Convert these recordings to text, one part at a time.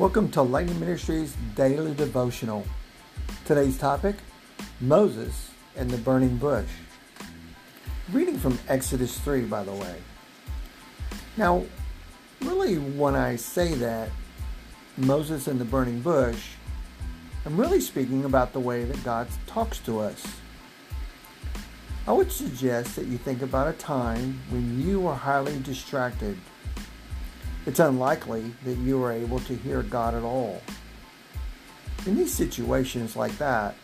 Welcome to Lightning Ministries Daily Devotional. Today's topic Moses and the Burning Bush. Reading from Exodus 3, by the way. Now, really, when I say that, Moses and the burning bush, I'm really speaking about the way that God talks to us. I would suggest that you think about a time when you were highly distracted it's unlikely that you are able to hear God at all. In these situations like that,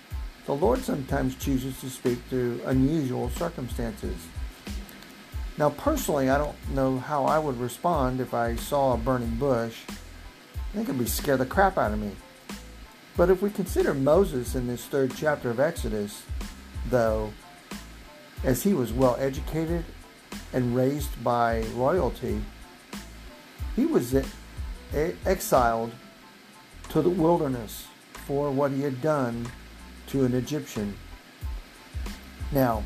the Lord sometimes chooses to speak through unusual circumstances. Now, personally, I don't know how I would respond if I saw a burning bush. Think it'd be scare the crap out of me. But if we consider Moses in this third chapter of Exodus, though, as he was well educated and raised by royalty, he was exiled to the wilderness for what he had done to an Egyptian. Now,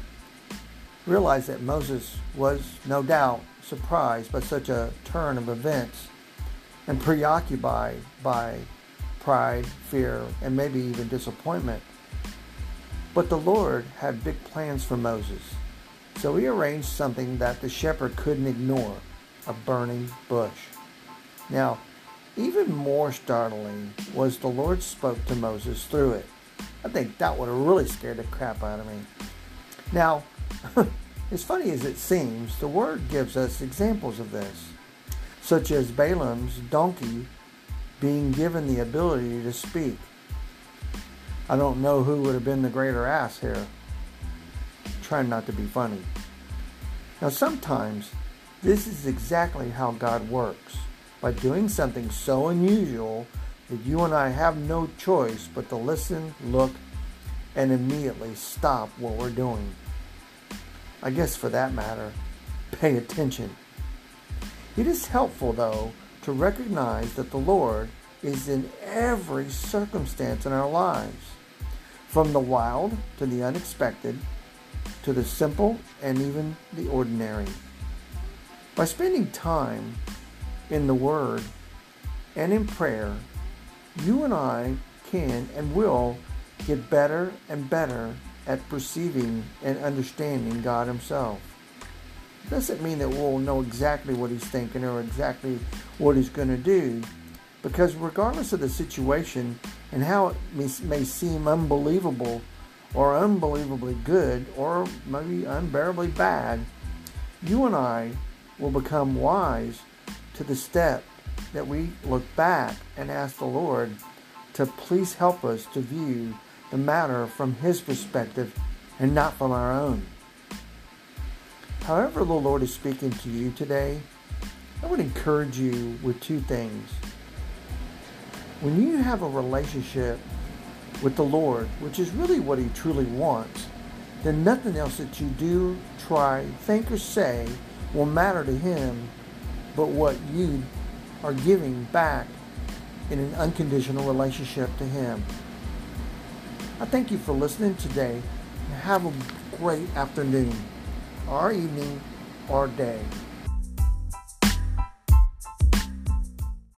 realize that Moses was no doubt surprised by such a turn of events and preoccupied by pride, fear, and maybe even disappointment. But the Lord had big plans for Moses, so he arranged something that the shepherd couldn't ignore a burning bush. Now, even more startling was the Lord spoke to Moses through it. I think that would have really scared the crap out of me. Now, as funny as it seems, the Word gives us examples of this, such as Balaam's donkey being given the ability to speak. I don't know who would have been the greater ass here. trying not to be funny. Now, sometimes this is exactly how God works by doing something so unusual that you and I have no choice but to listen, look, and immediately stop what we're doing. I guess for that matter, pay attention. It is helpful, though, to recognize that the Lord is in every circumstance in our lives, from the wild to the unexpected, to the simple and even the ordinary. By spending time in the Word and in prayer, you and I can and will get better and better at perceiving and understanding God Himself. It doesn't mean that we'll know exactly what He's thinking or exactly what He's going to do, because regardless of the situation and how it may, may seem unbelievable or unbelievably good or maybe unbearably bad, you and I will become wise to the step that we look back and ask the Lord to please help us to view the matter from His perspective and not from our own. However, the Lord is speaking to you today, I would encourage you with two things. When you have a relationship with the Lord, which is really what He truly wants, then nothing else that you do, try, think, or say will matter to Him but what you are giving back in an unconditional relationship to Him. I thank you for listening today. And have a great afternoon, or evening, or day.